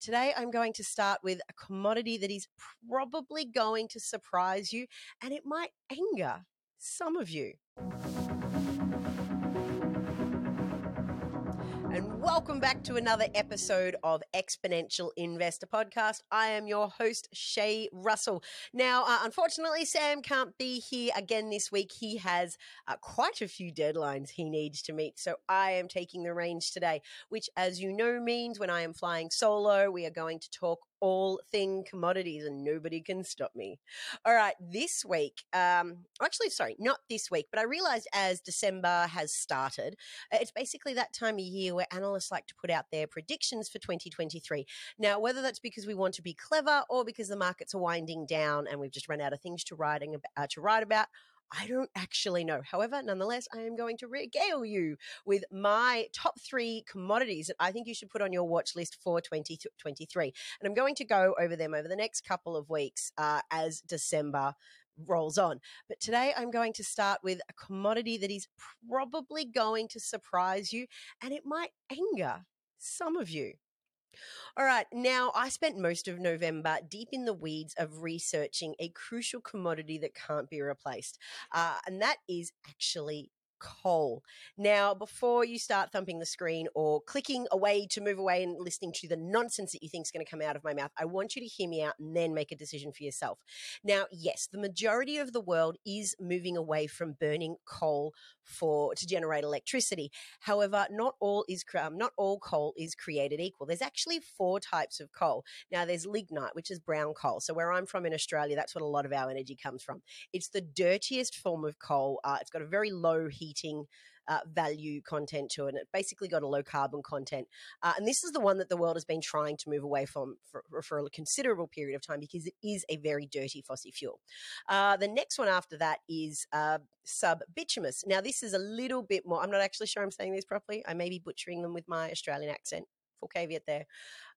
Today I'm going to start with a commodity that is probably going to surprise you and it might anger some of you. Welcome back to another episode of Exponential Investor Podcast. I am your host, Shae Russell. Now, uh, unfortunately, Sam can't be here again this week. He has uh, quite a few deadlines he needs to meet, so I am taking the reins today, which, as you know, means when I am flying solo, we are going to talk all thing commodities and nobody can stop me. All right, this week, um, actually, sorry, not this week, but I realized as December has started, uh, it's basically that time of year where analysts like to put out their predictions for 2023. Now, whether that's because we want to be clever or because the markets are winding down and we've just run out of things to writing uh, to write about, I don't actually know. However, nonetheless, I am going to regale you with my top three commodities that I think you should put on your watch list for 2023. And I'm going to go over them over the next couple of weeks uh, as December rolls on. But today I'm going to start with a commodity that is probably going to surprise you and it might anger some of you. All right. Now, I spent most of November deep in the weeds of researching a crucial commodity that can't be replaced. Uh, and that is actually coal. Now, before you start thumping the screen or clicking away to move away and listening to the nonsense that you think is going to come out of my mouth, I want you to hear me out and then make a decision for yourself. Now, yes, the majority of the world is moving away from burning coal for to generate electricity. However, not all is um, not all coal is created equal. There's actually four types of coal. Now, there's lignite, which is brown coal. So where I'm from in Australia, that's what a lot of our energy comes from. It's the dirtiest form of coal. Uh, it's got a very low heat heating uh, value content to it. And it basically got a low carbon content. Uh, and this is the one that the world has been trying to move away from for, for a considerable period of time because it is a very dirty fossil fuel. Uh, the next one after that is uh, sub bituminous. Now, this is a little bit more, I'm not actually sure I'm saying this properly. I may be butchering them with my Australian accent full caveat there.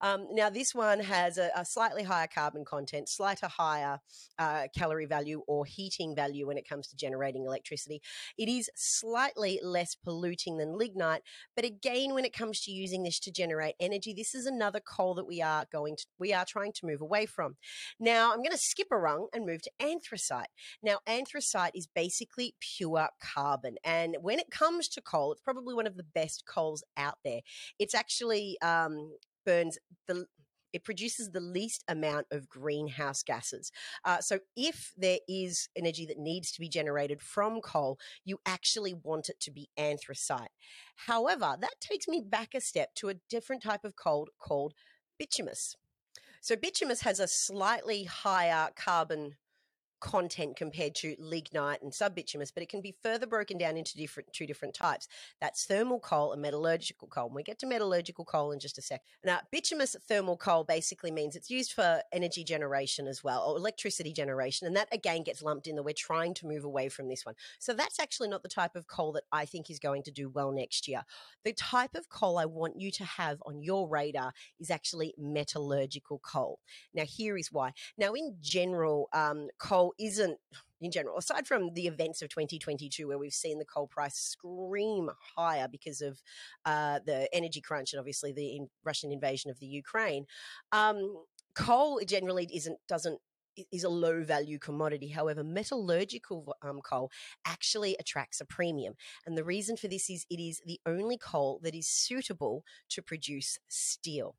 Um, now, this one has a, a, slightly higher carbon content, slightly higher uh, calorie value or heating value when it comes to generating electricity. It is slightly less polluting than lignite, but again, when it comes to using this to generate energy, this is another coal that we are going to, we are trying to move away from. Now, I'm going to skip a rung and move to anthracite. Now, anthracite is basically pure carbon, and when it comes to coal, it's probably one of the best coals out there. It's actually uh, um, burns the it produces the least amount of greenhouse gases. Uh, so, if there is energy that needs to be generated from coal, you actually want it to be anthracite. However, that takes me back a step to a different type of coal called bituminous. So, bituminous has a slightly higher carbon content compared to lignite and subbituminous, but it can be further broken down into different two different types. That's thermal coal and metallurgical coal. And we get to metallurgical coal in just a sec. Now, bituminous thermal coal basically means it's used for energy generation as well, or electricity generation. And that again gets lumped in that we're trying to move away from this one. So that's actually not the type of coal that I think is going to do well next year. The type of coal I want you to have on your radar is actually metallurgical coal. Now, here is why. Now, in general, um, coal isn't in general, aside from the events of 2022, where we've seen the coal price scream higher because of uh, the energy crunch and obviously the in Russian invasion of the Ukraine, um, coal generally isn't doesn't is a low value commodity. However, metallurgical um, coal actually attracts a premium. And the reason for this is it is the only coal that is suitable to produce steel.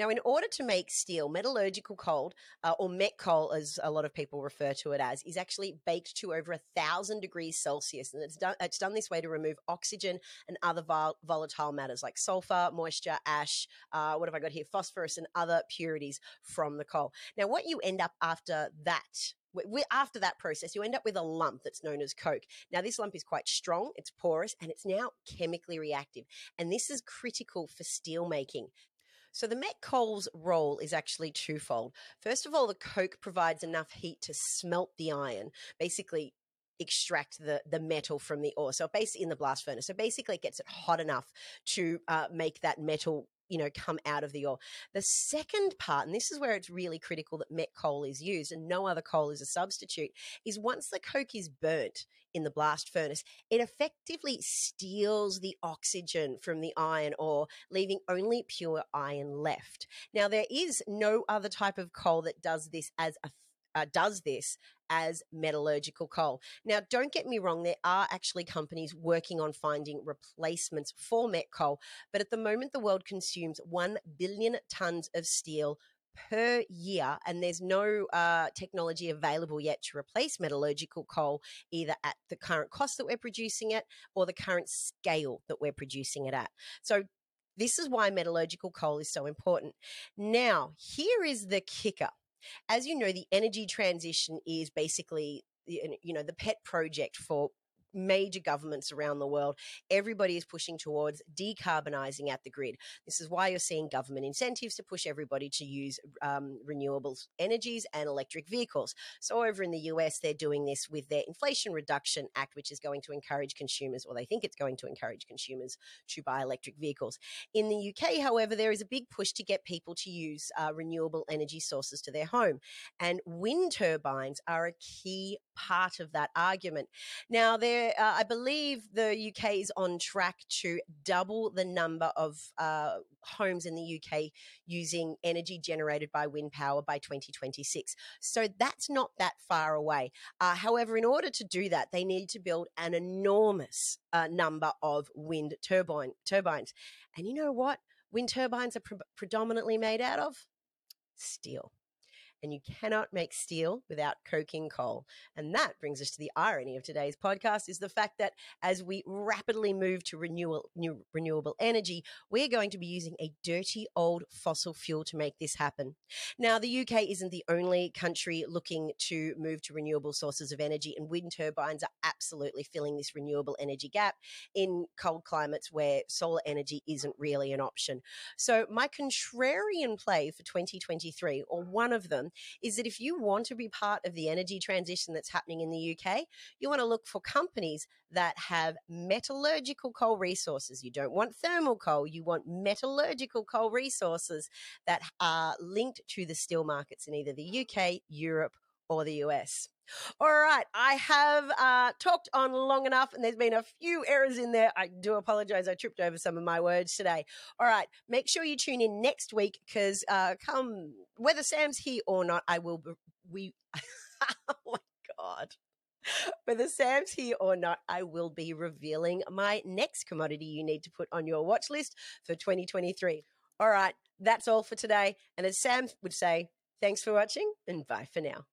Now, in order to make steel, metallurgical coal, uh, or met coal, as a lot of people refer to it as, is actually baked to over a thousand degrees Celsius, and it's done. It's done this way to remove oxygen and other vol- volatile matters like sulfur, moisture, ash. Uh, what have I got here? Phosphorus and other purities from the coal. Now, what you end up after that after that process, you end up with a lump that's known as coke. Now, this lump is quite strong, it's porous, and it's now chemically reactive. And this is critical for steel making. So the met coal's role is actually twofold. First of all, the coke provides enough heat to smelt the iron, basically extract the the metal from the ore. So basically in the blast furnace. So basically it gets it hot enough to uh, make that metal you know, come out of the ore. The second part, and this is where it's really critical that met coal is used and no other coal is a substitute, is once the coke is burnt in the blast furnace, it effectively steals the oxygen from the iron ore, leaving only pure iron left. Now, there is no other type of coal that does this as a uh, does this as metallurgical coal. Now, don't get me wrong, there are actually companies working on finding replacements for met coal, but at the moment, the world consumes 1 billion tons of steel per year, and there's no uh, technology available yet to replace metallurgical coal, either at the current cost that we're producing it or the current scale that we're producing it at. So, this is why metallurgical coal is so important. Now, here is the kicker as you know, the energy transition is basically you know the pet project for major governments around the world, everybody is pushing towards decarbonizing at the grid. This is why you're seeing government incentives to push everybody to use um, renewable energies and electric vehicles. So, over in the US, they're doing this with their Inflation Reduction Act, which is going to encourage consumers, or they think it's going to encourage consumers to buy electric vehicles. In the UK, however, there is a big push to get people to use uh, renewable energy sources to their home. And wind turbines are a key part of that argument. Now, there, uh, I believe the UK is on track to double the number of uh, homes in the UK using energy generated by wind power by 2026. So that's not that far away. Uh, however, in order to do that, they need to build an enormous uh, number of wind turbine turbines. And you know what? Wind turbines are pre- predominantly made out of steel and you cannot make steel without coking coal. And that brings us to the irony of today's podcast is the fact that as we rapidly move to renewal, new, renewable energy, we're going to be using a dirty old fossil fuel to make this happen. Now, the UK isn't the only country looking to move to renewable sources of energy, and wind turbines are absolutely filling this renewable energy gap in cold climates where solar energy isn't really an option. So, my contrarian play for 2023, or one of them, is that if you want to be part of the energy transition that's happening in the UK, you want to look for companies that have metallurgical coal resources. You don't want thermal coal, you want metallurgical coal resources that are linked to the steel markets in either the UK, Europe, or the US. All right, I have uh, talked on long enough, and there's been a few errors in there. I do apologize. I tripped over some of my words today. All right, make sure you tune in next week because uh, come whether Sam's here or not, I will. Be, we. oh my god. Whether Sam's here or not, I will be revealing my next commodity you need to put on your watch list for 2023. All right, that's all for today. And as Sam would say, thanks for watching and bye for now.